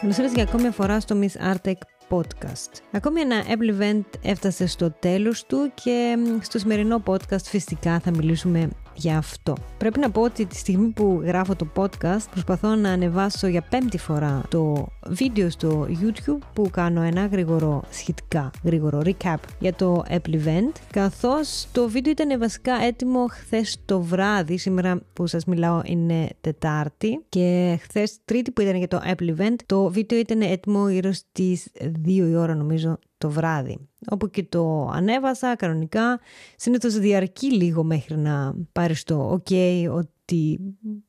Καλώς ήρθατε για ακόμη μια φορά στο Miss Artec podcast. Ακόμη ένα Apple Event έφτασε στο τέλος του και στο σημερινό podcast φυσικά θα μιλήσουμε για αυτό. Πρέπει να πω ότι τη στιγμή που γράφω το podcast προσπαθώ να ανεβάσω για πέμπτη φορά το βίντεο στο YouTube που κάνω ένα γρήγορο, σχετικά γρήγορο recap για το Apple Event καθώς το βίντεο ήταν βασικά έτοιμο χθες το βράδυ, σήμερα που σας μιλάω είναι Τετάρτη και χθες Τρίτη που ήταν για το Apple Event το βίντεο ήταν έτοιμο γύρω στις 2 η ώρα νομίζω το βράδυ. Όπου και το ανέβασα κανονικά. Συνήθως διαρκεί λίγο μέχρι να πάρεις το ok ότι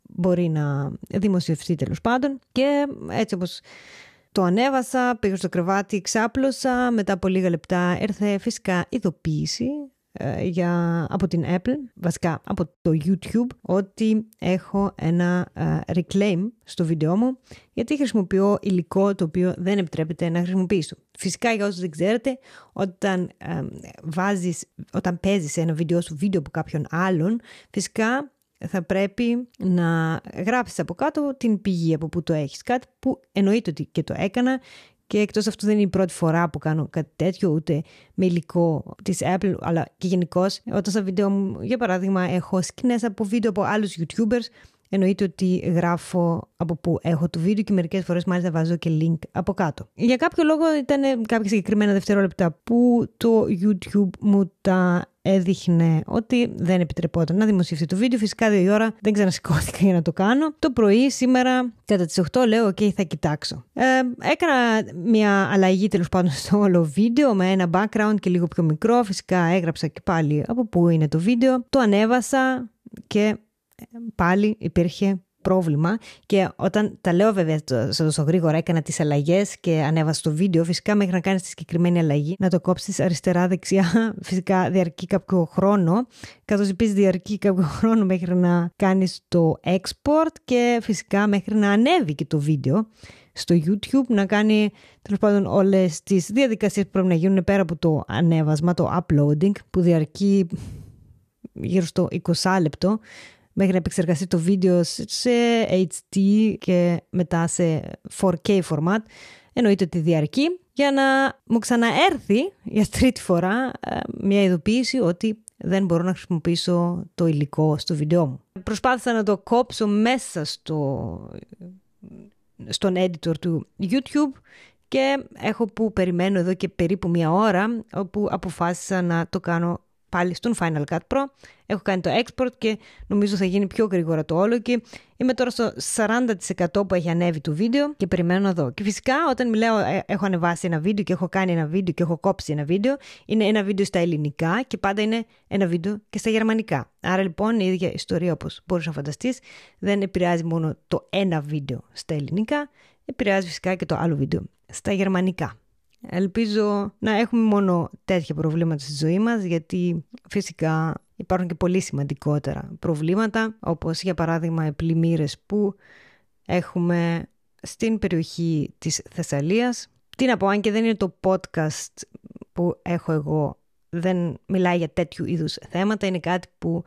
μπορεί να δημοσιευτεί τέλος πάντων. Και έτσι όπως το ανέβασα, πήγα στο κρεβάτι, ξάπλωσα. Μετά από λίγα λεπτά έρθε φυσικά ειδοποίηση ε, για, από την Apple, βασικά από το YouTube, ότι έχω ένα ε, reclaim στο βίντεό μου, γιατί χρησιμοποιώ υλικό το οποίο δεν επιτρέπεται να χρησιμοποιήσω. Φυσικά, για όσους δεν ξέρετε, όταν, ε, βάζεις, όταν παίζεις ένα βίντεο σου βίντεο από κάποιον άλλον, φυσικά θα πρέπει να γράψεις από κάτω την πηγή από που το έχεις. Κάτι που εννοείται ότι και το έκανα και εκτός αυτού δεν είναι η πρώτη φορά που κάνω κάτι τέτοιο, ούτε με υλικό της Apple, αλλά και γενικώς. Όταν στα βίντεο μου, για παράδειγμα, έχω σκηνές από βίντεο από άλλους YouTubers, εννοείται ότι γράφω από που έχω το βίντεο και μερικές φορές μάλιστα βάζω και link από κάτω. Για κάποιο λόγο ήταν κάποια συγκεκριμένα δευτερόλεπτα που το YouTube μου τα έδειχνε ότι δεν επιτρεπόταν να δημοσιευτεί το βίντεο. Φυσικά δύο η ώρα δεν ξανασηκώθηκα για να το κάνω. Το πρωί σήμερα κατά τις 8 λέω ok θα κοιτάξω. Ε, έκανα μια αλλαγή τέλος πάντων στο όλο βίντεο με ένα background και λίγο πιο μικρό. Φυσικά έγραψα και πάλι από πού είναι το βίντεο. Το ανέβασα και πάλι υπήρχε πρόβλημα και όταν τα λέω βέβαια σε τόσο γρήγορα έκανα τις αλλαγές και ανέβασα το βίντεο φυσικά μέχρι να κάνεις τη συγκεκριμένη αλλαγή να το κόψεις αριστερά δεξιά φυσικά διαρκεί κάποιο χρόνο καθώς επίσης διαρκεί κάποιο χρόνο μέχρι να κάνεις το export και φυσικά μέχρι να ανέβει και το βίντεο στο YouTube να κάνει τέλος πάντων όλες τις διαδικασίες που πρέπει να γίνουν πέρα από το ανέβασμα, το uploading που διαρκεί γύρω στο 20 λεπτό μέχρι να επεξεργαστεί το βίντεο σε HD και μετά σε 4K format. Εννοείται ότι διαρκεί για να μου ξαναέρθει για τρίτη φορά ε, μια ειδοποίηση ότι δεν μπορώ να χρησιμοποιήσω το υλικό στο βίντεο μου. Προσπάθησα να το κόψω μέσα στο, στον editor του YouTube και έχω που περιμένω εδώ και περίπου μια ώρα όπου αποφάσισα να το κάνω πάλι στον Final Cut Pro. Έχω κάνει το export και νομίζω θα γίνει πιο γρήγορα το όλο και είμαι τώρα στο 40% που έχει ανέβει το βίντεο και περιμένω να δω. Και φυσικά όταν μιλάω ε, έχω ανεβάσει ένα βίντεο και έχω κάνει ένα βίντεο και έχω κόψει ένα βίντεο, είναι ένα βίντεο στα ελληνικά και πάντα είναι ένα βίντεο και στα γερμανικά. Άρα λοιπόν η ίδια ιστορία όπως μπορείς να φανταστείς δεν επηρεάζει μόνο το ένα βίντεο στα ελληνικά, επηρεάζει φυσικά και το άλλο βίντεο στα γερμανικά. Ελπίζω να έχουμε μόνο τέτοια προβλήματα στη ζωή μας γιατί φυσικά υπάρχουν και πολύ σημαντικότερα προβλήματα όπως για παράδειγμα οι πλημμύρες που έχουμε στην περιοχή της Θεσσαλίας. Τι να πω, αν και δεν είναι το podcast που έχω εγώ, δεν μιλάει για τέτοιου είδους θέματα, είναι κάτι που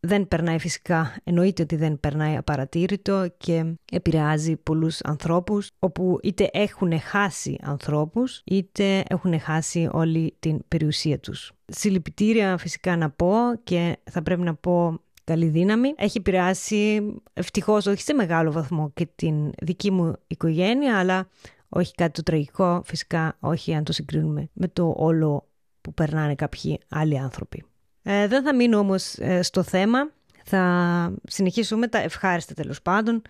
δεν περνάει φυσικά, εννοείται ότι δεν περνάει απαρατήρητο και επηρεάζει πολλούς ανθρώπους όπου είτε έχουν χάσει ανθρώπους είτε έχουν χάσει όλη την περιουσία τους. Συλληπιτήρια φυσικά να πω και θα πρέπει να πω καλή δύναμη. Έχει επηρεάσει ευτυχώς όχι σε μεγάλο βαθμό και την δική μου οικογένεια αλλά όχι κάτι το τραγικό φυσικά όχι αν το συγκρίνουμε με το όλο που περνάνε κάποιοι άλλοι άνθρωποι. Ε, δεν θα μείνω όμως ε, στο θέμα. Θα συνεχίσουμε τα ευχάριστα τέλος πάντων.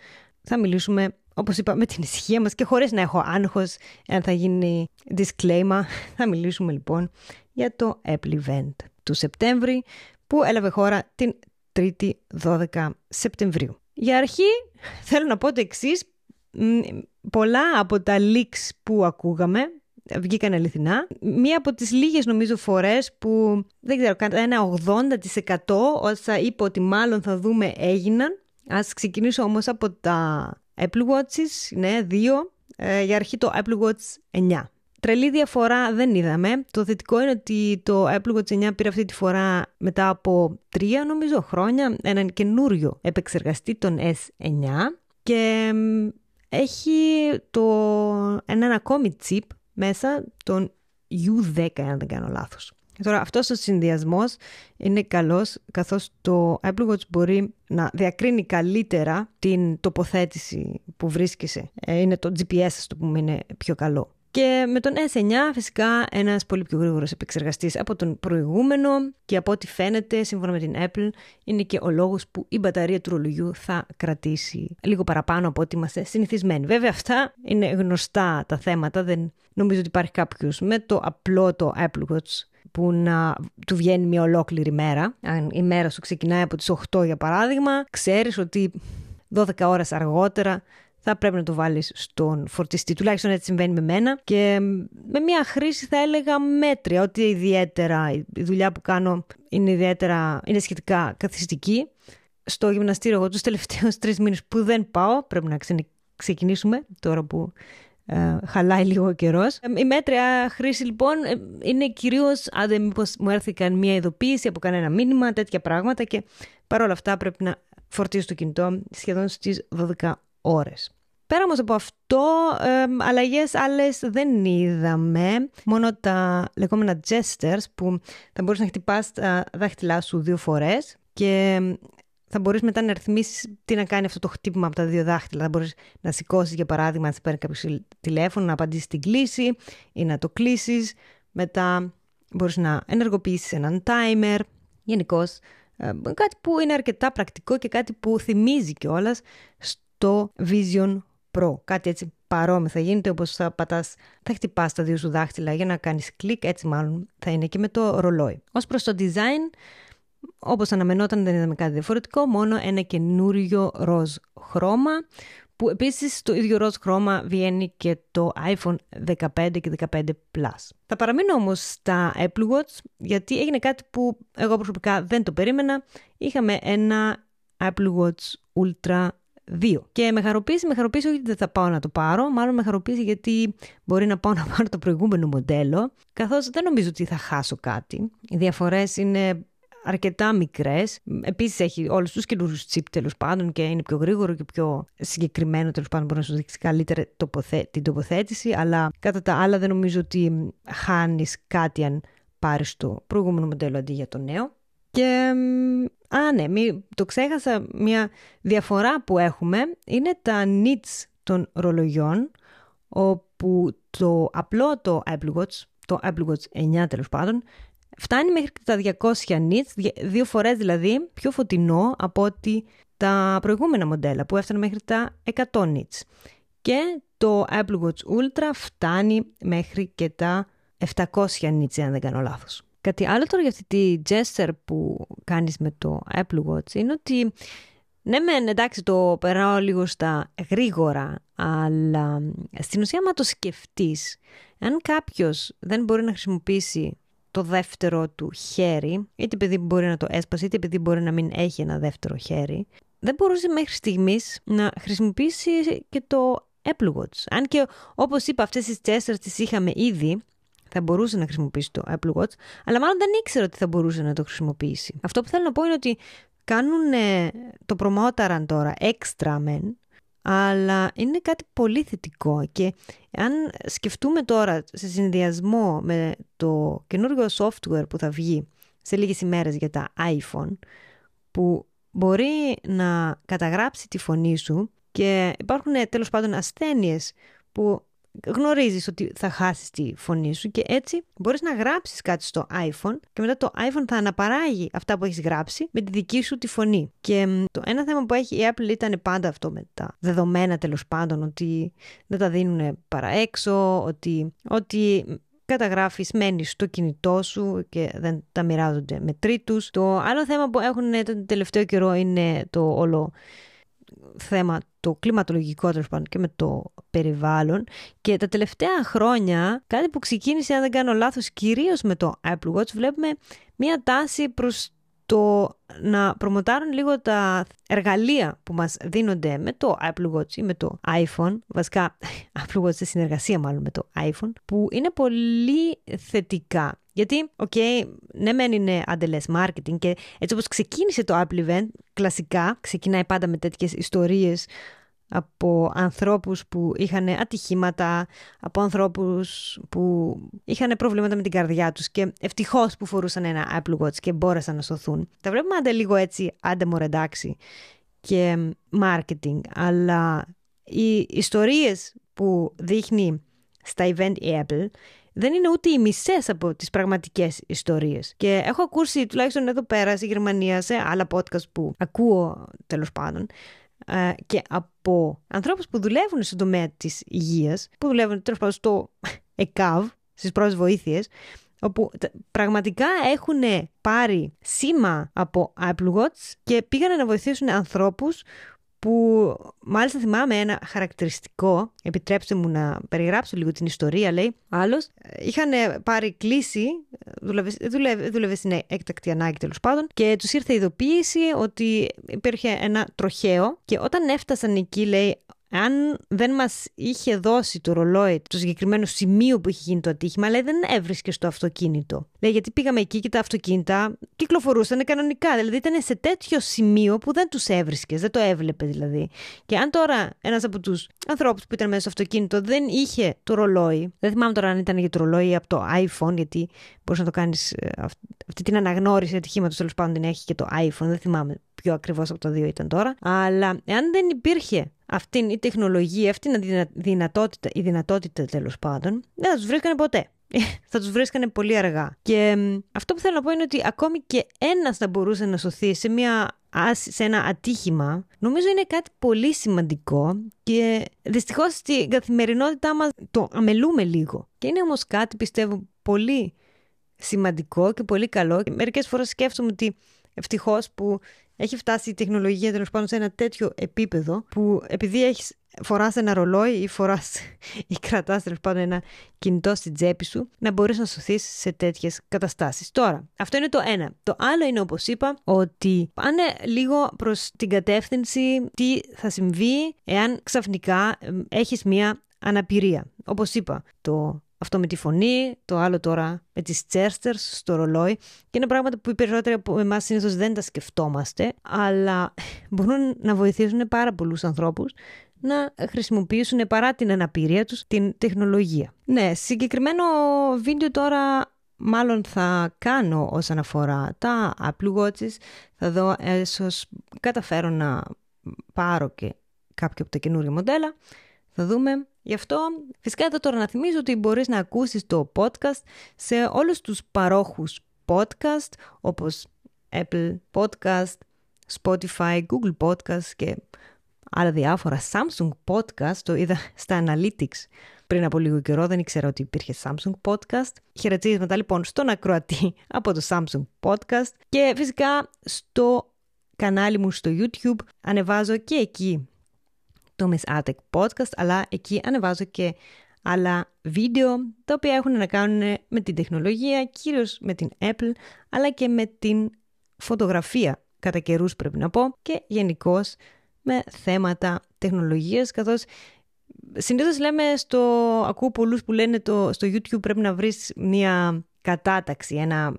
Θα μιλήσουμε, όπως είπα, με την ησυχία μας και χωρίς να έχω άγχος, αν θα γίνει disclaimer. Θα μιλήσουμε λοιπόν για το Apple Event του Σεπτέμβρη που έλαβε χώρα την 3η 12 Σεπτεμβρίου. Για αρχή θέλω να πω το εξής. Πολλά από τα leaks που ακούγαμε βγήκαν αληθινά. Μία από τις λίγες νομίζω φορές που δεν ξέρω, κατά ένα 80% όσα είπα ότι μάλλον θα δούμε έγιναν. Ας ξεκινήσω όμως από τα Apple Watches, ναι, δύο. Ε, για αρχή το Apple Watch 9. Τρελή διαφορά δεν είδαμε. Το θετικό είναι ότι το Apple Watch 9 πήρε αυτή τη φορά μετά από τρία νομίζω χρόνια έναν καινούριο επεξεργαστή, τον S9 και έχει το, έναν ακόμη chip μέσα, τον U10 αν δεν κάνω λάθος. Τώρα αυτός ο συνδυασμός είναι καλός καθώς το Apple Watch μπορεί να διακρίνει καλύτερα την τοποθέτηση που βρίσκεσαι. Ε, είναι το GPS, ας το πούμε, είναι πιο καλό. Και με τον S9 φυσικά ένας πολύ πιο γρήγορος επεξεργαστής από τον προηγούμενο και από ό,τι φαίνεται σύμφωνα με την Apple είναι και ο λόγος που η μπαταρία του ρολογιού θα κρατήσει λίγο παραπάνω από ό,τι είμαστε συνηθισμένοι. Βέβαια αυτά είναι γνωστά τα θέματα, δεν νομίζω ότι υπάρχει κάποιος με το απλό το Apple Watch που να του βγαίνει μια ολόκληρη μέρα. Αν η μέρα σου ξεκινάει από τις 8 για παράδειγμα, ξέρεις ότι 12 ώρες αργότερα θα πρέπει να το βάλεις στον φορτιστή. Τουλάχιστον έτσι συμβαίνει με μένα. Και με μια χρήση θα έλεγα μέτρια, ότι ιδιαίτερα η δουλειά που κάνω είναι ιδιαίτερα, είναι σχετικά καθιστική. Στο γυμναστήριο εγώ τους τελευταίους τρεις μήνες που δεν πάω, πρέπει να ξεκινήσουμε τώρα που ε, χαλάει λίγο ο καιρός. Ε, η μέτρια χρήση λοιπόν ε, είναι κυρίως αν δεν μήπως μου έρθει μια ειδοποίηση από κανένα μήνυμα, τέτοια πράγματα και παρόλα αυτά πρέπει να φορτίσω το κινητό σχεδόν στις 12 ώρες. Πέρα όμως από αυτό, ε, αλλαγές άλλες δεν είδαμε. Μόνο τα λεγόμενα gestures που θα μπορείς να χτυπάς τα δάχτυλά σου δύο φορές και θα μπορείς μετά να ρυθμίσεις τι να κάνει αυτό το χτύπημα από τα δύο δάχτυλα. Θα μπορείς να σηκώσεις για παράδειγμα, αν σε παίρνει κάποιος τηλέφωνο, να απαντήσεις την κλίση ή να το κλείσεις. Μετά μπορείς να ενεργοποιήσεις έναν timer. Γενικώ ε, κάτι που είναι αρκετά πρακτικό και κάτι που θυμίζει κιόλας στο Vision Pro. Κάτι έτσι παρόμοιο θα γίνεται όπως θα πατάς, θα χτυπάς τα δύο σου δάχτυλα για να κάνεις κλικ, έτσι μάλλον θα είναι και με το ρολόι. Ως προς το design, όπως αναμενόταν δεν είδαμε κάτι διαφορετικό, μόνο ένα καινούριο ροζ χρώμα που επίσης το ίδιο ροζ χρώμα βγαίνει και το iPhone 15 και 15 Plus. Θα παραμείνω όμως στα Apple Watch γιατί έγινε κάτι που εγώ προσωπικά δεν το περίμενα. Είχαμε ένα Apple Watch Ultra 2. Και με χαροποίησε, με χαροποίησε όχι ότι δεν θα πάω να το πάρω, μάλλον με χαροποίησε γιατί μπορεί να πάω να πάρω το προηγούμενο μοντέλο, καθώς δεν νομίζω ότι θα χάσω κάτι. Οι διαφορές είναι αρκετά μικρές. Επίσης έχει όλους τους καινούριους τσίπ τέλος πάντων και είναι πιο γρήγορο και πιο συγκεκριμένο τέλος πάντων. Μπορεί να σου δείξει καλύτερα την τοποθέτηση. Αλλά κατά τα άλλα δεν νομίζω ότι χάνεις κάτι αν πάρεις το προηγούμενο μοντέλο αντί για το νέο. Και Α, ναι, μη, το ξέχασα. Μια διαφορά που έχουμε είναι τα nits των ρολογιών, όπου το απλό το Apple Watch, το Apple Watch 9 τέλος πάντων, φτάνει μέχρι τα 200 nits, δύο φορές δηλαδή πιο φωτεινό από ότι τα προηγούμενα μοντέλα που έφταναν μέχρι τα 100 nits. Και το Apple Watch Ultra φτάνει μέχρι και τα 700 nits, αν δεν κάνω λάθος. Κάτι άλλο τώρα για αυτή τη gesture που κάνεις με το Apple Watch είναι ότι ναι μεν εντάξει το περάω λίγο στα γρήγορα αλλά στην ουσία άμα το σκεφτείς αν κάποιος δεν μπορεί να χρησιμοποιήσει το δεύτερο του χέρι είτε επειδή μπορεί να το έσπασε είτε επειδή μπορεί να μην έχει ένα δεύτερο χέρι δεν μπορούσε μέχρι στιγμής να χρησιμοποιήσει και το Apple Watch. Αν και όπως είπα αυτές τις gestures τις είχαμε ήδη θα μπορούσε να χρησιμοποιήσει το Apple Watch, αλλά μάλλον δεν ήξερε ότι θα μπορούσε να το χρησιμοποιήσει. Αυτό που θέλω να πω είναι ότι κάνουν το προμόταραν τώρα έξτρα μεν, αλλά είναι κάτι πολύ θετικό και αν σκεφτούμε τώρα σε συνδυασμό με το καινούργιο software που θα βγει σε λίγες ημέρες για τα iPhone που μπορεί να καταγράψει τη φωνή σου και υπάρχουν τέλος πάντων ασθένειες που γνωρίζεις ότι θα χάσεις τη φωνή σου και έτσι μπορείς να γράψεις κάτι στο iPhone και μετά το iPhone θα αναπαράγει αυτά που έχεις γράψει με τη δική σου τη φωνή. Και το ένα θέμα που έχει η Apple ήταν πάντα αυτό με τα δεδομένα τέλος πάντων, ότι δεν τα δίνουν παρά έξω, ότι, ότι καταγράφεις, μένεις στο κινητό σου και δεν τα μοιράζονται με τρίτους. Το άλλο θέμα που έχουν τον τελευταίο καιρό είναι το όλο θέμα το κλιματολογικό τέλος πάντων και με το περιβάλλον. Και τα τελευταία χρόνια κάτι που ξεκίνησε αν δεν κάνω λάθος κυρίως με το Apple Watch βλέπουμε μια τάση προς το να προμοτάρουν λίγο τα εργαλεία που μας δίνονται με το Apple Watch ή με το iPhone, βασικά Apple Watch σε συνεργασία μάλλον με το iPhone, που είναι πολύ θετικά. Γιατί, OK, okay, ναι μεν είναι αν θέλεις marketing και έτσι όπως ξεκίνησε το Apple Event, κλασικά ξεκινάει πάντα με τέτοιες ιστορίες από ανθρώπους που είχαν ατυχήματα, από ανθρώπους που είχαν προβλήματα με την καρδιά τους και ευτυχώς που φορούσαν ένα Apple Watch και μπόρεσαν να σωθούν. Τα βλέπουμε άντε λίγο έτσι, άντε μωρέ εντάξει και marketing, αλλά οι ιστορίες που δείχνει στα event η Apple δεν είναι ούτε οι μισές από τις πραγματικές ιστορίες. Και έχω ακούσει, τουλάχιστον εδώ πέρα στη Γερμανία, σε άλλα podcast που ακούω τέλος πάντων, ε, και από ανθρώπους που δουλεύουν στον τομέα της υγείας, που δουλεύουν τέλος πάντων στο ΕΚΑΒ, στις πρώτες βοήθειες, όπου πραγματικά έχουν πάρει σήμα από Apple Watch και πήγαν να βοηθήσουν ανθρώπους που μάλιστα θυμάμαι ένα χαρακτηριστικό, επιτρέψτε μου να περιγράψω λίγο την ιστορία, λέει, άλλος, είχαν πάρει κλίση, δούλευε, δούλευε στην έκτακτη ανάγκη τέλος πάντων και τους ήρθε ειδοποίηση ότι υπήρχε ένα τροχαίο και όταν έφτασαν εκεί, λέει, αν δεν μας είχε δώσει το ρολόι το συγκεκριμένο σημείο που είχε γίνει το ατύχημα, λέει δεν έβρισκε στο αυτοκίνητο. Λέει γιατί πήγαμε εκεί και τα αυτοκίνητα κυκλοφορούσαν κανονικά. Δηλαδή ήταν σε τέτοιο σημείο που δεν τους έβρισκες, δεν το έβλεπε δηλαδή. Και αν τώρα ένας από τους ανθρώπους που ήταν μέσα στο αυτοκίνητο δεν είχε το ρολόι, δεν θυμάμαι τώρα αν ήταν για το ρολόι ή από το iPhone, γιατί μπορείς να το κάνεις ε, αυτή την αναγνώριση ατυχήματος τέλος πάντων την έχει και το iPhone, δεν θυμάμαι ποιο ακριβώς από τα δύο ήταν τώρα. Αλλά εάν δεν υπήρχε αυτή η τεχνολογία, αυτή η δυνατότητα, η δυνατότητα τέλος πάντων, δεν θα τους βρίσκανε ποτέ. θα τους βρίσκανε πολύ αργά. Και αυτό που θέλω να πω είναι ότι ακόμη και ένας θα μπορούσε να σωθεί σε, μια, σε ένα ατύχημα, νομίζω είναι κάτι πολύ σημαντικό και δυστυχώς στην καθημερινότητά μας το αμελούμε λίγο. Και είναι όμως κάτι πιστεύω πολύ σημαντικό και πολύ καλό. Και μερικές φορές σκέφτομαι ότι ευτυχώς που έχει φτάσει η τεχνολογία τέλος πάντων σε ένα τέτοιο επίπεδο που επειδή έχεις φοράς ένα ρολόι ή φοράς ή κρατάς τέλος πάντων ένα κινητό στην τσέπη σου να μπορείς να σωθείς σε τέτοιες καταστάσεις. Τώρα, αυτό είναι το ένα. Το άλλο είναι όπως είπα ότι πάνε λίγο προς την κατεύθυνση τι θα συμβεί εάν ξαφνικά έχεις μία αναπηρία. Όπως είπα, το αυτό με τη φωνή, το άλλο τώρα με τις τσέρστερς στο ρολόι και είναι πράγματα που οι περισσότεροι από εμάς συνήθως δεν τα σκεφτόμαστε αλλά μπορούν να βοηθήσουν πάρα πολλούς ανθρώπους να χρησιμοποιήσουν παρά την αναπηρία τους την τεχνολογία. Ναι, συγκεκριμένο βίντεο τώρα μάλλον θα κάνω όσον αφορά τα Apple Watches. Θα δω ίσως καταφέρω να πάρω και κάποιο από τα καινούργια μοντέλα. Θα δούμε. Γι' αυτό φυσικά εδώ τώρα να θυμίζω ότι μπορείς να ακούσεις το podcast σε όλους τους παρόχους podcast όπως Apple Podcast, Spotify, Google Podcast και άλλα διάφορα. Samsung Podcast, το είδα στα Analytics πριν από λίγο καιρό, δεν ήξερα ότι υπήρχε Samsung Podcast. Χαιρετίσματα λοιπόν στον ακροατή από το Samsung Podcast και φυσικά στο κανάλι μου στο YouTube ανεβάζω και εκεί το Miss Attic Podcast, αλλά εκεί ανεβάζω και άλλα βίντεο τα οποία έχουν να κάνουν με την τεχνολογία, κυρίως με την Apple, αλλά και με την φωτογραφία κατά καιρούς πρέπει να πω και γενικώ με θέματα τεχνολογίας καθώς συνήθως λέμε στο, ακούω πολλούς που λένε το, στο YouTube πρέπει να βρεις μια κατάταξη, ένα,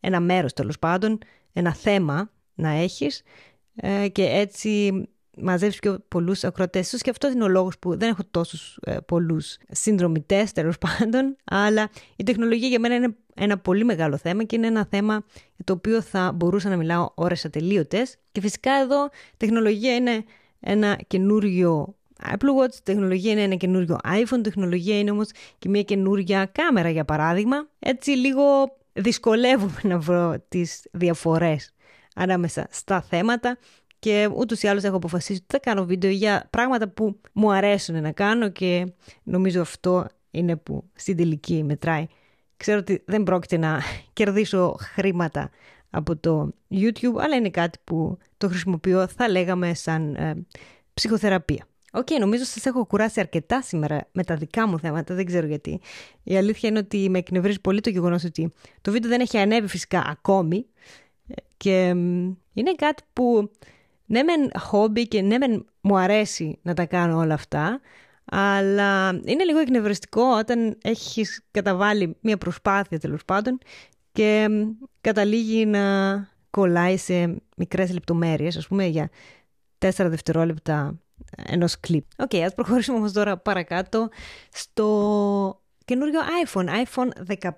ένα μέρος τέλος πάντων, ένα θέμα να έχεις ε, και έτσι μαζεύεις πιο πολλούς ακροατές. Ίσως και αυτό είναι ο λόγος που δεν έχω τόσους ε, πολλούς συνδρομητές τέλος πάντων, αλλά η τεχνολογία για μένα είναι ένα πολύ μεγάλο θέμα και είναι ένα θέμα για το οποίο θα μπορούσα να μιλάω ώρες ατελείωτες. Και φυσικά εδώ τεχνολογία είναι ένα καινούριο Apple Watch, τεχνολογία είναι ένα καινούριο iPhone, τεχνολογία είναι όμως και μια καινούρια κάμερα για παράδειγμα. Έτσι λίγο δυσκολεύομαι να βρω τις διαφορές ανάμεσα στα θέματα και ούτως ή άλλως έχω αποφασίσει ότι θα κάνω βίντεο για πράγματα που μου αρέσουν να κάνω και νομίζω αυτό είναι που στην τελική μετράει. Ξέρω ότι δεν πρόκειται να κερδίσω χρήματα από το YouTube, αλλά είναι κάτι που το χρησιμοποιώ, θα λέγαμε, σαν ε, ψυχοθεραπεία. OK, okay, νομίζω σας έχω κουράσει αρκετά σήμερα με τα δικά μου θέματα, δεν ξέρω γιατί. Η αλήθεια είναι ότι με εκνευρίζει πολύ το γεγονός ότι το βίντεο δεν έχει ανέβει φυσικά ακόμη και είναι κάτι που ναι μεν χόμπι και ναι μεν μου αρέσει να τα κάνω όλα αυτά, αλλά είναι λίγο εκνευριστικό όταν έχεις καταβάλει μια προσπάθεια τέλος πάντων και καταλήγει να κολλάει σε μικρές λεπτομέρειες, ας πούμε για τέσσερα δευτερόλεπτα ενός κλιπ. OK, okay, ας προχωρήσουμε όμως τώρα παρακάτω στο καινούριο iPhone, iPhone 15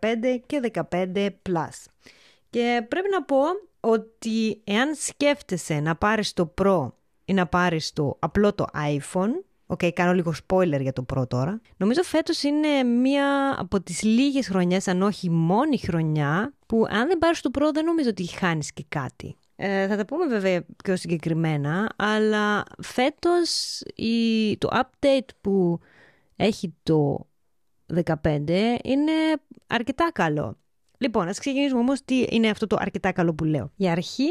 και 15 Plus. Και πρέπει να πω ότι εάν σκέφτεσαι να πάρεις το Pro ή να πάρεις το απλό το iPhone, OK, okay, κάνω λίγο spoiler για το Pro τώρα. Νομίζω φέτος είναι μία από τις λίγες χρονιές, αν όχι μόνη χρονιά, που αν δεν πάρεις το Pro δεν νομίζω ότι χάνεις και κάτι. Ε, θα τα πούμε βέβαια πιο συγκεκριμένα, αλλά φέτος η, το update που έχει το 15 είναι αρκετά καλό. Λοιπόν, ας ξεκινήσουμε όμως τι είναι αυτό το αρκετά καλό που λέω. Για αρχή,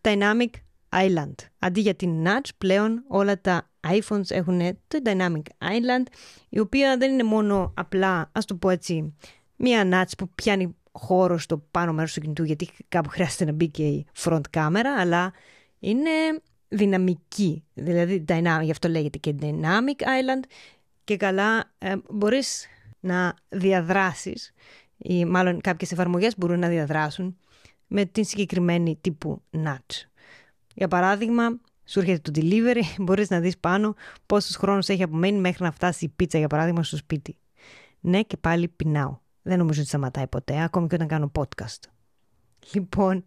Dynamic Island. Αντί για την Nudge, πλέον όλα τα iPhones έχουν το Dynamic Island, η οποία δεν είναι μόνο απλά, ας το πω έτσι, μία Nudge που πιάνει χώρο στο πάνω μέρος του κινητού γιατί κάπου χρειάζεται να μπει και η front camera, αλλά είναι δυναμική, δηλαδή dynamic, γι' αυτό λέγεται και Dynamic Island και καλά ε, μπορείς να διαδράσεις ή μάλλον κάποιες εφαρμογές μπορούν να διαδράσουν με την συγκεκριμένη τύπου nudge. Για παράδειγμα, σου έρχεται το delivery, μπορείς να δεις πάνω πόσους χρόνους έχει απομένει μέχρι να φτάσει η πίτσα, για παράδειγμα, στο σπίτι. Ναι, και πάλι πεινάω. Δεν νομίζω ότι σταματάει ποτέ, ακόμη και όταν κάνω podcast. Λοιπόν,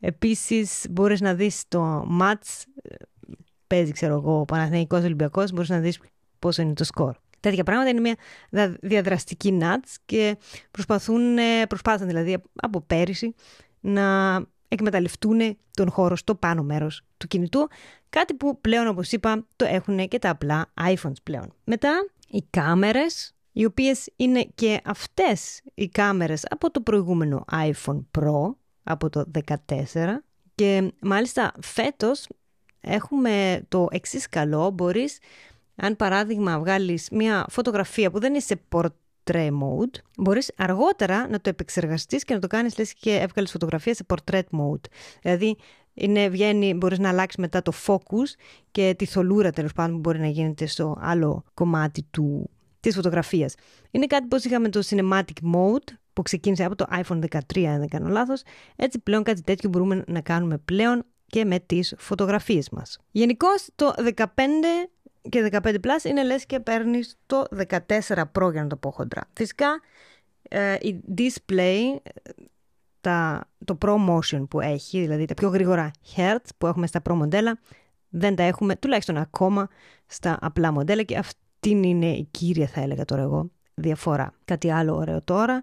επίσης μπορείς να δεις το match, παίζει ξέρω εγώ, ο Παναθηναϊκός Ολυμπιακός, μπορείς να δεις πόσο είναι το σκορ. Τέτοια πράγματα είναι μια διαδραστική nuts και προσπαθούν, προσπάθησαν δηλαδή από πέρυσι να εκμεταλλευτούν τον χώρο στο πάνω μέρος του κινητού, κάτι που πλέον όπως είπα το έχουν και τα απλά iPhones πλέον. Μετά οι κάμερες, οι οποίες είναι και αυτές οι κάμερες από το προηγούμενο iPhone Pro, από το 14 και μάλιστα φέτος έχουμε το εξής καλό, μπορείς αν παράδειγμα βγάλεις μια φωτογραφία που δεν είναι σε portrait mode, μπορείς αργότερα να το επεξεργαστείς και να το κάνεις λες και έβγαλες φωτογραφία σε portrait mode. Δηλαδή είναι, βγαίνει, μπορείς να αλλάξεις μετά το focus και τη θολούρα τέλος πάντων που μπορεί να γίνεται στο άλλο κομμάτι του, της φωτογραφίας. Είναι κάτι που είχαμε το cinematic mode που ξεκίνησε από το iPhone 13 αν δεν κάνω λάθος. Έτσι πλέον κάτι τέτοιο μπορούμε να κάνουμε πλέον και με τις φωτογραφίες μας. Γενικώς το 15 και 15 Plus είναι λες και παίρνεις το 14 Pro για να το πω χοντρά. Φυσικά ε, η display, τα, το Pro Motion που έχει, δηλαδή τα πιο γρήγορα Hertz που έχουμε στα Pro μοντέλα, δεν τα έχουμε τουλάχιστον ακόμα στα απλά μοντέλα και αυτή είναι η κύρια θα έλεγα τώρα εγώ διαφορά. Κάτι άλλο ωραίο τώρα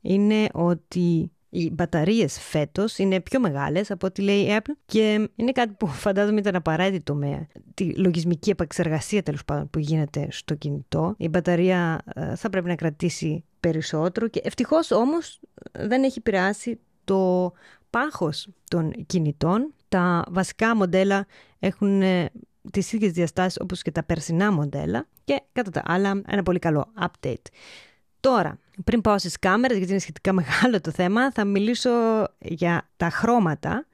είναι ότι οι μπαταρίες φέτος είναι πιο μεγάλες από ό,τι λέει η Apple και είναι κάτι που φαντάζομαι ήταν απαραίτητο με τη λογισμική επεξεργασία τέλος πάντων που γίνεται στο κινητό. Η μπαταρία ε, θα πρέπει να κρατήσει περισσότερο και ευτυχώς όμως δεν έχει επηρεάσει το πάχος των κινητών. Τα βασικά μοντέλα έχουν ε, τις ίδιες διαστάσεις όπως και τα περσινά μοντέλα και κατά τα άλλα ένα πολύ καλό update. Τώρα, πριν πάω στις κάμερες, γιατί είναι σχετικά μεγάλο το θέμα, θα μιλήσω για τα χρώματα,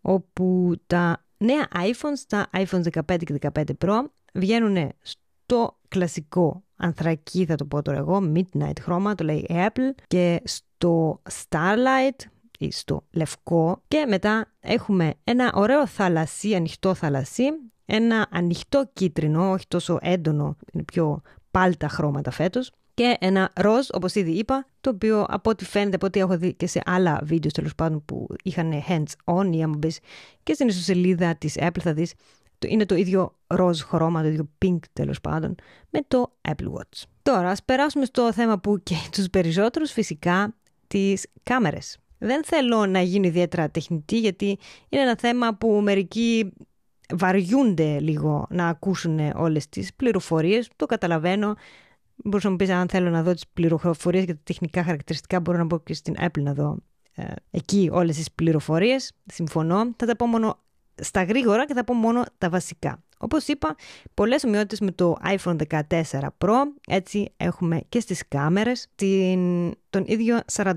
όπου τα νέα iPhones, τα iPhones 15 και 15 Pro, βγαίνουν στο κλασικό ανθρακί, θα το πω τώρα εγώ, midnight χρώμα, το λέει Apple, και στο Starlight, ή στο λευκό. Και μετά έχουμε ένα ωραίο θαλασσί, ανοιχτό θαλασσί, ένα ανοιχτό κίτρινο, όχι τόσο έντονο, είναι πιο πάλτα χρώματα φέτος και ένα ροζ, όπως ήδη είπα, το οποίο από ό,τι φαίνεται, από ό,τι έχω δει και σε άλλα βίντεο τέλος πάντων που είχαν hands-on ή άμα μπεις και στην ιστοσελίδα της Apple θα δεις είναι το ίδιο ροζ χρώμα, το ίδιο pink τέλος πάντων, με το Apple Watch. Τώρα, ας περάσουμε στο θέμα που και τους περισσότερους φυσικά, τις κάμερες. Δεν θέλω να γίνω ιδιαίτερα τεχνητή, γιατί είναι ένα θέμα που μερικοί βαριούνται λίγο να ακούσουν όλες τις πληροφορίες, το καταλαβαίνω, Μπορούσα να μου πεις αν θέλω να δω τις πληροφορίες για τα τεχνικά χαρακτηριστικά. Μπορώ να μπω και στην Apple να δω ε, εκεί όλες τις πληροφορίες. Συμφωνώ. Θα τα πω μόνο στα γρήγορα και θα πω μόνο τα βασικά. Όπως είπα, πολλές ομοιότητες με το iPhone 14 Pro, έτσι έχουμε και στις κάμερες την, τον ίδιο 48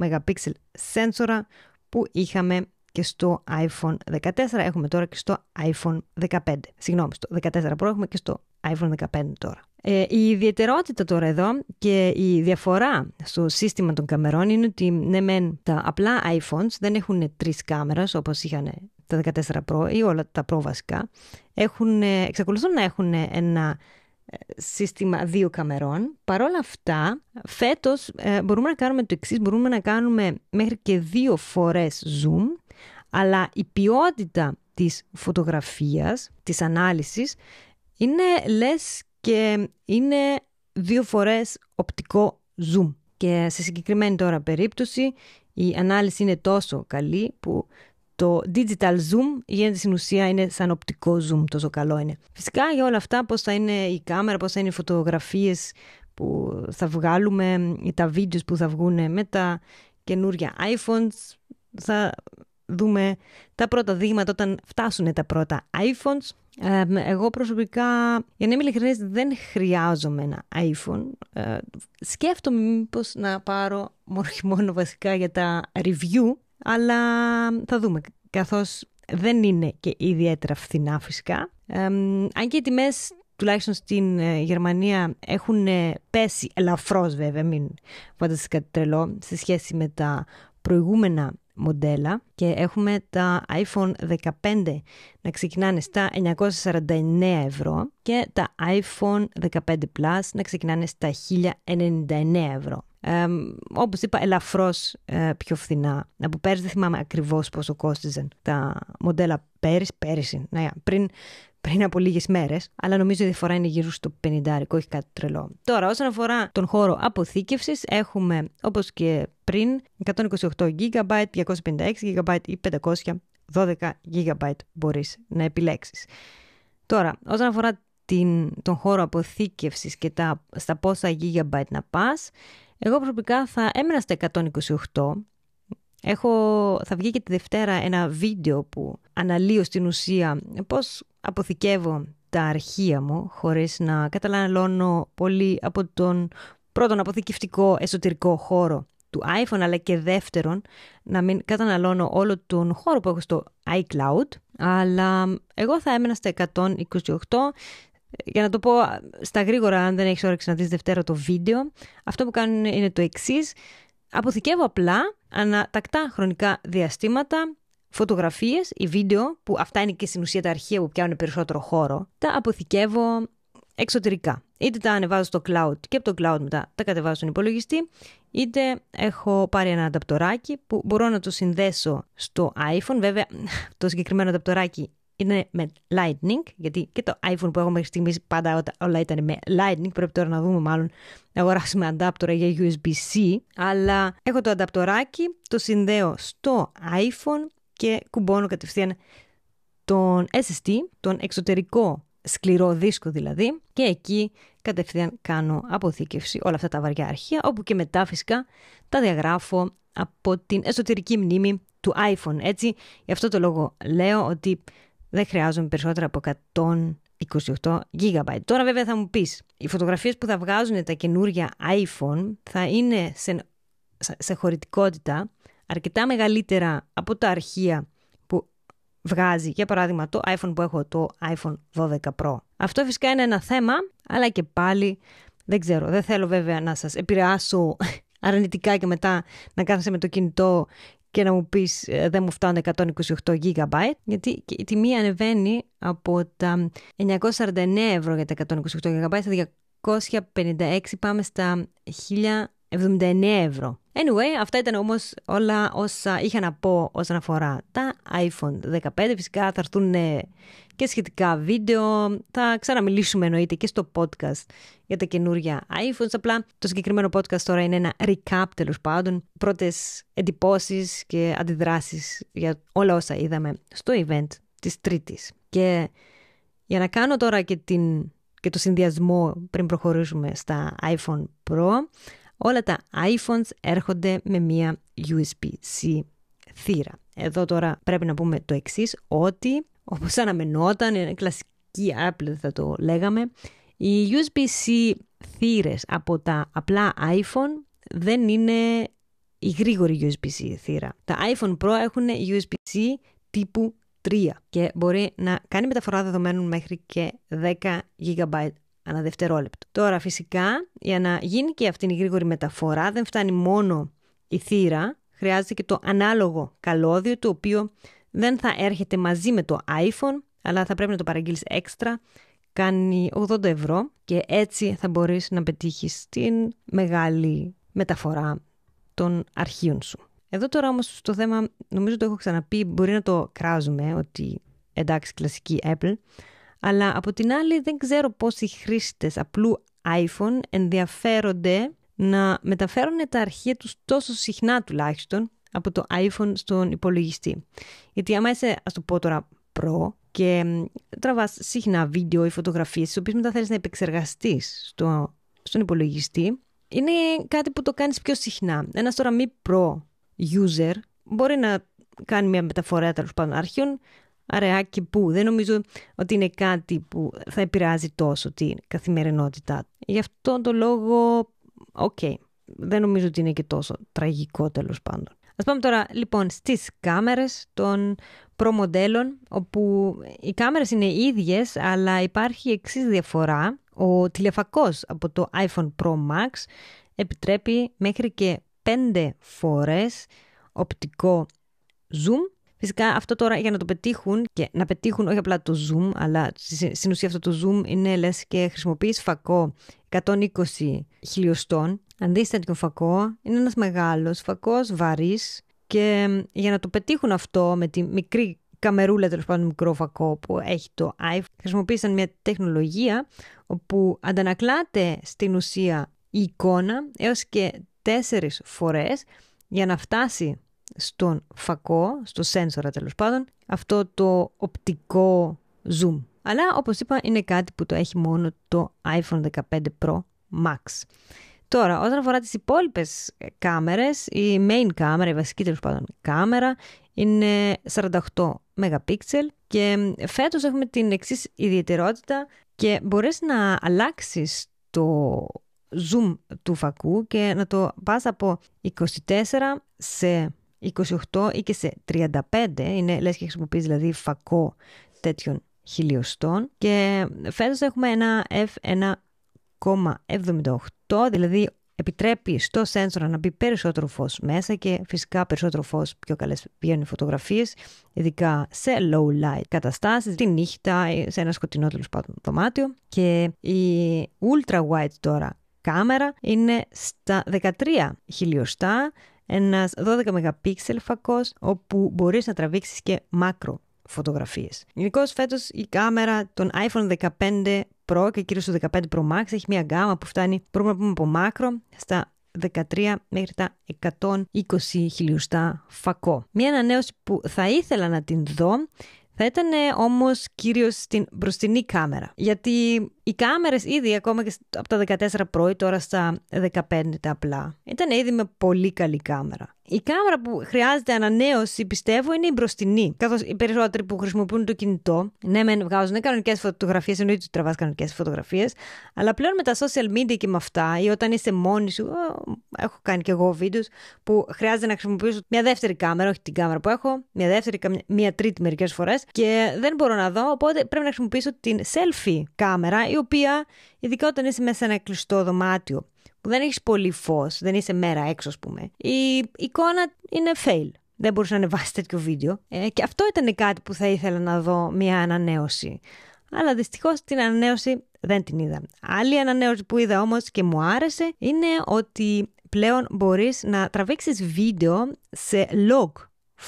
MP σένσορα που είχαμε και στο iPhone 14, έχουμε τώρα και στο iPhone 15. Συγγνώμη, στο 14 Pro έχουμε και στο iPhone 15 τώρα. Ε, η ιδιαιτερότητα τώρα εδώ και η διαφορά στο σύστημα των καμερών είναι ότι ναι μεν τα απλά iPhones δεν έχουν τρεις κάμερες όπως είχαν τα 14 Pro ή όλα τα Pro βασικά, έχουν, εξακολουθούν να έχουν ένα σύστημα δύο καμερών. Παρ' όλα αυτά, φέτος μπορούμε να κάνουμε το εξής, μπορούμε να κάνουμε μέχρι και δύο φορές zoom, αλλά η ποιότητα της φωτογραφίας, της ανάλυσης, είναι λες και είναι δύο φορές οπτικό zoom. Και σε συγκεκριμένη τώρα περίπτωση η ανάλυση είναι τόσο καλή που το digital zoom γίνεται στην ουσία είναι σαν οπτικό zoom τόσο καλό είναι. Φυσικά για όλα αυτά πώς θα είναι η κάμερα, πώς θα είναι οι φωτογραφίες που θα βγάλουμε ή τα βίντεος που θα βγουν με τα καινούρια iPhones θα δούμε τα πρώτα δείγματα όταν φτάσουν τα πρώτα iPhones. εγώ προσωπικά, για να είμαι ειλικρινής, δεν χρειάζομαι ένα iPhone. Ε, σκέφτομαι μήπως να πάρω μόνο βασικά για τα review, αλλά θα δούμε, καθώς δεν είναι και ιδιαίτερα φθηνά φυσικά. αν και οι τιμές τουλάχιστον στην ε, Γερμανία έχουν πέσει ελαφρώς βέβαια, μην φανταστείτε κάτι τρελό, σε σχέση με τα προηγούμενα μοντέλα και έχουμε τα iPhone 15 να ξεκινάνε στα 949 ευρώ και τα iPhone 15 Plus να ξεκινάνε στα 1099 ευρώ. Ε, όπως είπα, ελαφρώς ε, πιο φθηνά. Από πέρυσι δεν θυμάμαι ακριβώς πόσο κόστιζαν τα μοντέλα πέρυσι, πέρυσι, ναι, πριν πριν από λίγες μέρες, αλλά νομίζω η διαφορά είναι γύρω στο 50, όχι κάτι τρελό. Τώρα, όσον αφορά τον χώρο αποθήκευσης, έχουμε όπως και πριν 128 GB, 256 GB ή 512 GB μπορείς να επιλέξεις. Τώρα, όσον αφορά την, τον χώρο αποθήκευσης και τα, στα πόσα GB να πας, εγώ προσωπικά θα έμενα στα 128 Έχω, θα βγει και τη Δευτέρα ένα βίντεο που αναλύω στην ουσία πώς αποθηκεύω τα αρχεία μου χωρίς να καταναλώνω πολύ από τον πρώτον αποθηκευτικό εσωτερικό χώρο του iPhone αλλά και δεύτερον να μην καταναλώνω όλο τον χώρο που έχω στο iCloud. Αλλά εγώ θα έμενα στα 128 για να το πω στα γρήγορα αν δεν έχεις όρεξη να δεις Δευτέρα το βίντεο αυτό που κάνουν είναι το εξής. αποθηκεύω απλά ανατακτά χρονικά διαστήματα φωτογραφίες ή βίντεο, που αυτά είναι και στην ουσία τα αρχεία που πιάνουν περισσότερο χώρο, τα αποθηκεύω εξωτερικά. Είτε τα ανεβάζω στο cloud και από το cloud μετά τα κατεβάζω στον υπολογιστή, είτε έχω πάρει ένα ανταπτοράκι που μπορώ να το συνδέσω στο iPhone. Βέβαια, το συγκεκριμένο ανταπτοράκι είναι με Lightning, γιατί και το iPhone που έχω μέχρι στιγμής πάντα όλα ήταν με Lightning. Πρέπει τώρα να δούμε, μάλλον να αγοράσουμε αντάπτορα για USB-C. Αλλά έχω το ανταπτοράκι, το συνδέω στο iPhone και κουμπώνω κατευθείαν τον SSD, τον εξωτερικό σκληρό δίσκο δηλαδή, και εκεί κατευθείαν κάνω αποθήκευση όλα αυτά τα βαριά αρχεία, όπου και μετά φυσικά τα διαγράφω από την εσωτερική μνήμη του iPhone. Έτσι, γι' αυτό το λόγο λέω ότι δεν χρειάζομαι περισσότερα από 128 GB. Τώρα βέβαια θα μου πεις, οι φωτογραφίες που θα βγάζουν τα καινούργια iPhone θα είναι σε, σε χωρητικότητα αρκετά μεγαλύτερα από τα αρχεία που βγάζει, για παράδειγμα, το iPhone που έχω, το iPhone 12 Pro. Αυτό φυσικά είναι ένα θέμα, αλλά και πάλι δεν ξέρω, δεν θέλω βέβαια να σας επηρεάσω αρνητικά και μετά να κάθεσαι με το κινητό και να μου πεις ε, δεν μου φτάνουν 128 GB, γιατί η τιμή ανεβαίνει από τα 949 ευρώ για τα 128 GB στα 256 πάμε στα 1079 ευρώ. Anyway, αυτά ήταν όμως όλα όσα είχα να πω όσον αφορά τα iPhone 15. Φυσικά θα έρθουν και σχετικά βίντεο. Θα ξαναμιλήσουμε εννοείται και στο podcast για τα καινούργια iPhones. Απλά το συγκεκριμένο podcast τώρα είναι ένα recap τέλος πάντων. Πρώτες εντυπώσεις και αντιδράσεις για όλα όσα είδαμε στο event της Τρίτης. Και για να κάνω τώρα και, την, και το συνδυασμό πριν προχωρήσουμε στα iPhone Pro, όλα τα iPhones έρχονται με μία USB-C θύρα. Εδώ τώρα πρέπει να πούμε το εξής, ότι όπως αναμενόταν, είναι κλασική Apple θα το λέγαμε, οι USB-C θύρες από τα απλά iPhone δεν είναι η γρήγορη USB-C θύρα. Τα iPhone Pro έχουν USB-C τύπου 3 και μπορεί να κάνει μεταφορά δεδομένων μέχρι και 10 GB ανά δευτερόλεπτο. Τώρα φυσικά για να γίνει και αυτή η γρήγορη μεταφορά δεν φτάνει μόνο η θύρα, χρειάζεται και το ανάλογο καλώδιο το οποίο δεν θα έρχεται μαζί με το iPhone, αλλά θα πρέπει να το παραγγείλεις έξτρα. Κάνει 80 ευρώ και έτσι θα μπορείς να πετύχεις την μεγάλη μεταφορά των αρχείων σου. Εδώ τώρα όμως το θέμα, νομίζω το έχω ξαναπεί, μπορεί να το κράζουμε ότι εντάξει κλασική Apple, αλλά από την άλλη δεν ξέρω πόσοι χρήστες απλού iPhone ενδιαφέρονται να μεταφέρουν τα αρχεία τους τόσο συχνά τουλάχιστον από το iPhone στον υπολογιστή. Γιατί άμα είσαι, ας το πω τώρα, Pro και τραβάς συχνά βίντεο ή φωτογραφίες τις οποίες μετά θέλεις να επεξεργαστείς στο, στον υπολογιστή, είναι κάτι που το κάνεις πιο συχνά. Ένας τώρα μη Pro user μπορεί να κάνει μια μεταφορά τέλος πάντων αρχείων αραιά και πού. Δεν νομίζω ότι είναι κάτι που θα επηρεάζει τόσο την καθημερινότητά. Γι' αυτό το λόγο, OK, okay, δεν νομίζω ότι είναι και τόσο τραγικό τέλος πάντων. Ας πάμε τώρα λοιπόν στις κάμερες των Pro μοντέλων, όπου οι κάμερες είναι ίδιες, αλλά υπάρχει εξής διαφορά. Ο τηλεφακός από το iPhone Pro Max επιτρέπει μέχρι και 5 φορές οπτικό zoom. Φυσικά αυτό τώρα για να το πετύχουν και να πετύχουν όχι απλά το zoom, αλλά στην ουσία αυτό το zoom είναι λες και χρησιμοποιείς φακό 120 χιλιοστών. Αν δεις τέτοιο φακό, είναι ένας μεγάλος φακός, βαρύς και για να το πετύχουν αυτό με τη μικρή καμερούλα τέλος πάντων μικρό φακό που έχει το iPhone, χρησιμοποίησαν μια τεχνολογία όπου αντανακλάται στην ουσία η εικόνα έως και τέσσερις φορές για να φτάσει στον φακό, στο σένσορα τέλος πάντων, αυτό το οπτικό zoom. Αλλά όπως είπα είναι κάτι που το έχει μόνο το iPhone 15 Pro Max. Τώρα, όσον αφορά τις υπόλοιπες κάμερες, η main κάμερα, η βασική τέλος πάντων κάμερα, είναι 48 MP και φέτος έχουμε την εξής ιδιαιτερότητα και μπορείς να αλλάξεις το zoom του φακού και να το πας από 24 σε 28 ή και σε 35, είναι λες και χρησιμοποιείς δηλαδή φακό τέτοιων χιλιοστών. Και φέτος έχουμε ένα f1,78 δηλαδή επιτρέπει στο σένσορα να μπει περισσότερο φως μέσα και φυσικά περισσότερο φως πιο καλές βγαίνουν οι φωτογραφίες ειδικά σε low light καταστάσεις, τη νύχτα, σε ένα σκοτεινό τέλος πάντων δωμάτιο. Και η ultra wide τώρα κάμερα είναι στα 13 χιλιοστά, ένας 12 MP φακός όπου μπορείς να τραβήξεις και μάκρο φωτογραφίες. Γενικώς φέτος η κάμερα των iPhone 15 Pro και κυρίως το 15 Pro Max έχει μια γκάμα που φτάνει, μπορούμε να πούμε από μάκρο, στα 13 μέχρι τα 120 χιλιοστά φακό. Μια ανανέωση που θα ήθελα να την δω θα ήταν όμως κυρίως στην μπροστινή κάμερα. Γιατί οι κάμερες ήδη ακόμα και από τα 14 Pro τώρα στα 15 τα απλά ήταν ήδη με πολύ καλή κάμερα. Η κάμερα που χρειάζεται ανανέωση, πιστεύω, είναι η μπροστινή. Καθώς οι περισσότεροι που χρησιμοποιούν το κινητό, ναι, μεν βγάζουν κανονικές φωτογραφίες, εννοείται ότι τραβάς κανονικές φωτογραφίες, αλλά πλέον με τα social media και με αυτά, ή όταν είσαι μόνη σου, έχω κάνει και εγώ βίντεος που χρειάζεται να χρησιμοποιήσω μια δεύτερη κάμερα, όχι την κάμερα που έχω, μια δεύτερη, μια τρίτη μερικές φορές, και δεν μπορώ να δω, οπότε πρέπει να χρησιμοποιήσω την selfie κάμερα, η οποία, ειδικά όταν είσαι μέσα σε ένα κλειστό δωμάτιο, που δεν έχεις πολύ φως, δεν είσαι μέρα έξω, ας πούμε, η εικόνα είναι fail. Δεν μπορούσε να ανεβάσεις τέτοιο βίντεο. Ε, και αυτό ήταν κάτι που θα ήθελα να δω μια ανανέωση. Αλλά δυστυχώς την ανανέωση δεν την είδα. Άλλη ανανέωση που είδα όμως και μου άρεσε είναι ότι πλέον μπορείς να τραβήξεις βίντεο σε log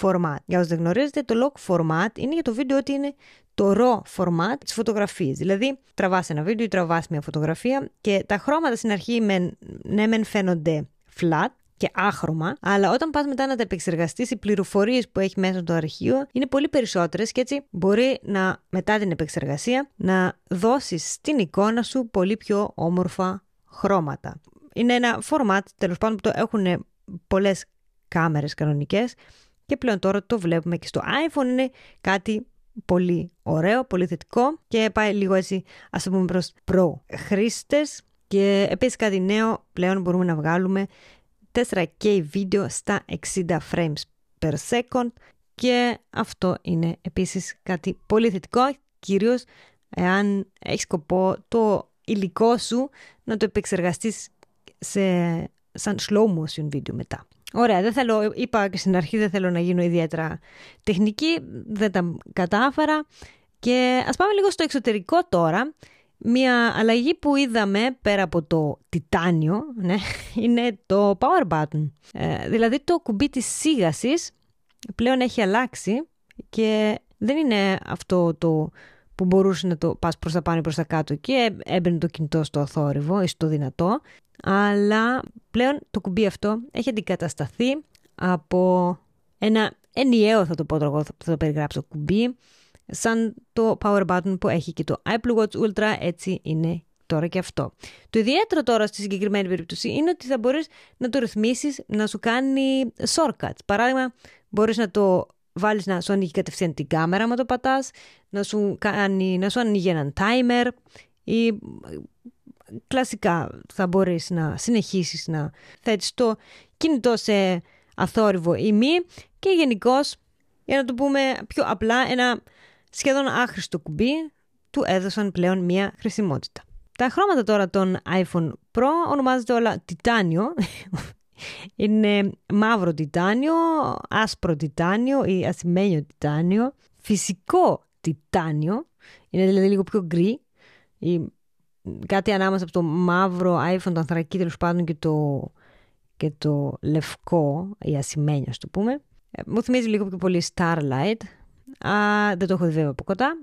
format. Για όσοι δεν γνωρίζετε, το log format είναι για το βίντεο ότι είναι το raw format της φωτογραφίας. Δηλαδή, τραβάς ένα βίντεο ή τραβάς μια φωτογραφία και τα χρώματα στην αρχή μεν, ναι μεν φαίνονται flat, και άχρωμα, αλλά όταν πας μετά να τα επεξεργαστείς, οι πληροφορίες που έχει μέσα το αρχείο είναι πολύ περισσότερες και έτσι μπορεί να, μετά την επεξεργασία, να δώσεις στην εικόνα σου πολύ πιο όμορφα χρώματα. Είναι ένα format, τέλος πάντων, που το έχουν πολλές κάμερες κανονικές και πλέον τώρα το βλέπουμε και στο iPhone. Είναι κάτι πολύ ωραίο, πολύ θετικό. Και πάει λίγο έτσι ας το πούμε προς προ χρήστες και επίσης κάτι νέο πλέον μπορούμε να βγάλουμε 4K βίντεο στα 60 frames per second. Και αυτό είναι επίσης κάτι πολύ θετικό κυρίως εάν έχεις σκοπό το υλικό σου να το επεξεργαστείς σε, σαν slow motion βίντεο μετά. Ωραία, δεν θέλω, είπα και στην αρχή δεν θέλω να γίνω ιδιαίτερα τεχνική, δεν τα κατάφερα. Και ας πάμε λίγο στο εξωτερικό τώρα. Μια αλλαγή που είδαμε πέρα από το τιτάνιο ναι, είναι το power button. Ε, δηλαδή το κουμπί της σίγασης πλέον έχει αλλάξει και δεν είναι αυτό το που μπορούσε να το πας προς τα πάνω ή προς τα κάτω και έμπαινε το κινητό στο θόρυβο ή στο δυνατό αλλά πλέον το κουμπί αυτό έχει αντικατασταθεί από ένα ενιαίο θα το πω εγώ θα το περιγράψω κουμπί σαν το power button που έχει και το Apple Watch Ultra έτσι είναι τώρα και αυτό. Το ιδιαίτερο τώρα στη συγκεκριμένη περίπτωση είναι ότι θα μπορείς να το ρυθμίσεις να σου κάνει shortcuts. Παράδειγμα, μπορείς να το βάλεις να σου ανοίγει κατευθείαν την κάμερα με το πατάς, να σου, κάνει, να σου ανοίγει έναν timer ή κλασικά θα μπορείς να συνεχίσεις να θέτεις το κινητό σε αθόρυβο ή μη και γενικώς για να το πούμε πιο απλά ένα σχεδόν άχρηστο κουμπί του έδωσαν πλέον μία χρησιμότητα. Τα χρώματα τώρα των iPhone Pro ονομάζονται όλα τιτάνιο. Είναι μαύρο τιτάνιο, άσπρο τιτάνιο ή ασημένιο τιτάνιο, φυσικό τιτάνιο, είναι δηλαδή λίγο πιο γκρι ή κάτι ανάμεσα από το μαύρο iPhone, το ανθρακί τέλος πάντων και το, και το λευκό ή ασημένιο, το πούμε. Ε, μου θυμίζει λίγο πιο πολύ Starlight. Α, δεν το έχω δει βέβαια από κοντά.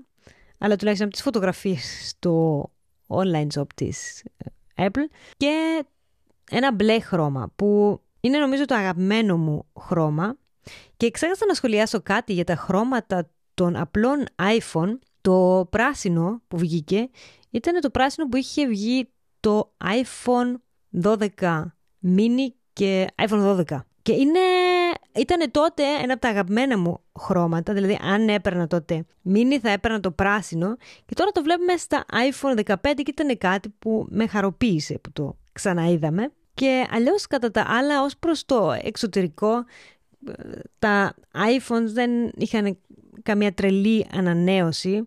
Αλλά τουλάχιστον από τις φωτογραφίες στο online shop της ε, Apple. Και ένα μπλε χρώμα που είναι νομίζω το αγαπημένο μου χρώμα. Και ξέχασα να σχολιάσω κάτι για τα χρώματα των απλών iPhone. Το πράσινο που βγήκε ήταν το πράσινο που είχε βγει το iPhone 12 mini και iPhone 12. Και είναι, ήταν τότε ένα από τα αγαπημένα μου χρώματα, δηλαδή αν έπαιρνα τότε mini θα έπαιρνα το πράσινο και τώρα το βλέπουμε στα iPhone 15 και ήταν κάτι που με χαροποίησε που το ξαναείδαμε. Και αλλιώς κατά τα άλλα ως προς το εξωτερικό τα iPhones δεν είχαν καμία τρελή ανανέωση.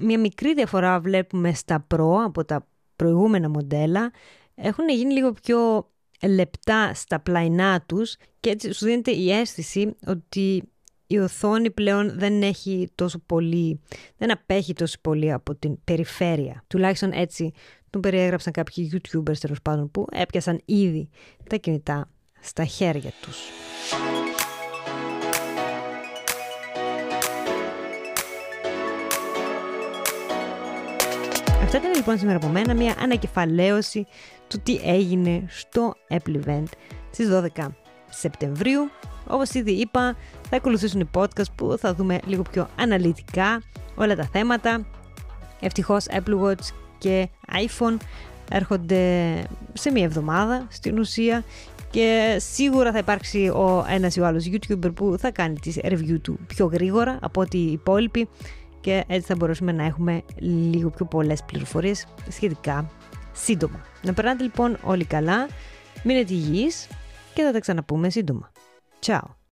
Μια μικρή διαφορά βλέπουμε στα Pro από τα προηγούμενα μοντέλα. Έχουν γίνει λίγο πιο λεπτά στα πλαϊνά τους και έτσι σου δίνεται η αίσθηση ότι η οθόνη πλέον δεν έχει τόσο πολύ, δεν απέχει τόσο πολύ από την περιφέρεια. Τουλάχιστον έτσι τον περιέγραψαν κάποιοι YouTubers τέλος πάντων που έπιασαν ήδη τα κινητά στα χέρια τους. Αυτά ήταν λοιπόν σήμερα από μένα μια ανακεφαλαίωση του τι έγινε στο Apple Event στις 12 Σεπτεμβρίου. Όπως ήδη είπα, θα ακολουθήσουν οι podcast που θα δούμε λίγο πιο αναλυτικά όλα τα θέματα. Ευτυχώς Apple Watch και iPhone έρχονται σε μία εβδομάδα στην ουσία και σίγουρα θα υπάρξει ο ένας ή ο άλλος YouTuber που θα κάνει τις review του πιο γρήγορα από ό,τι οι υπόλοιποι και έτσι θα μπορέσουμε να έχουμε λίγο πιο πολλές πληροφορίες σχετικά σύντομα. Να περνάτε λοιπόν όλοι καλά, μείνετε υγιείς και θα τα ξαναπούμε σύντομα. Ciao!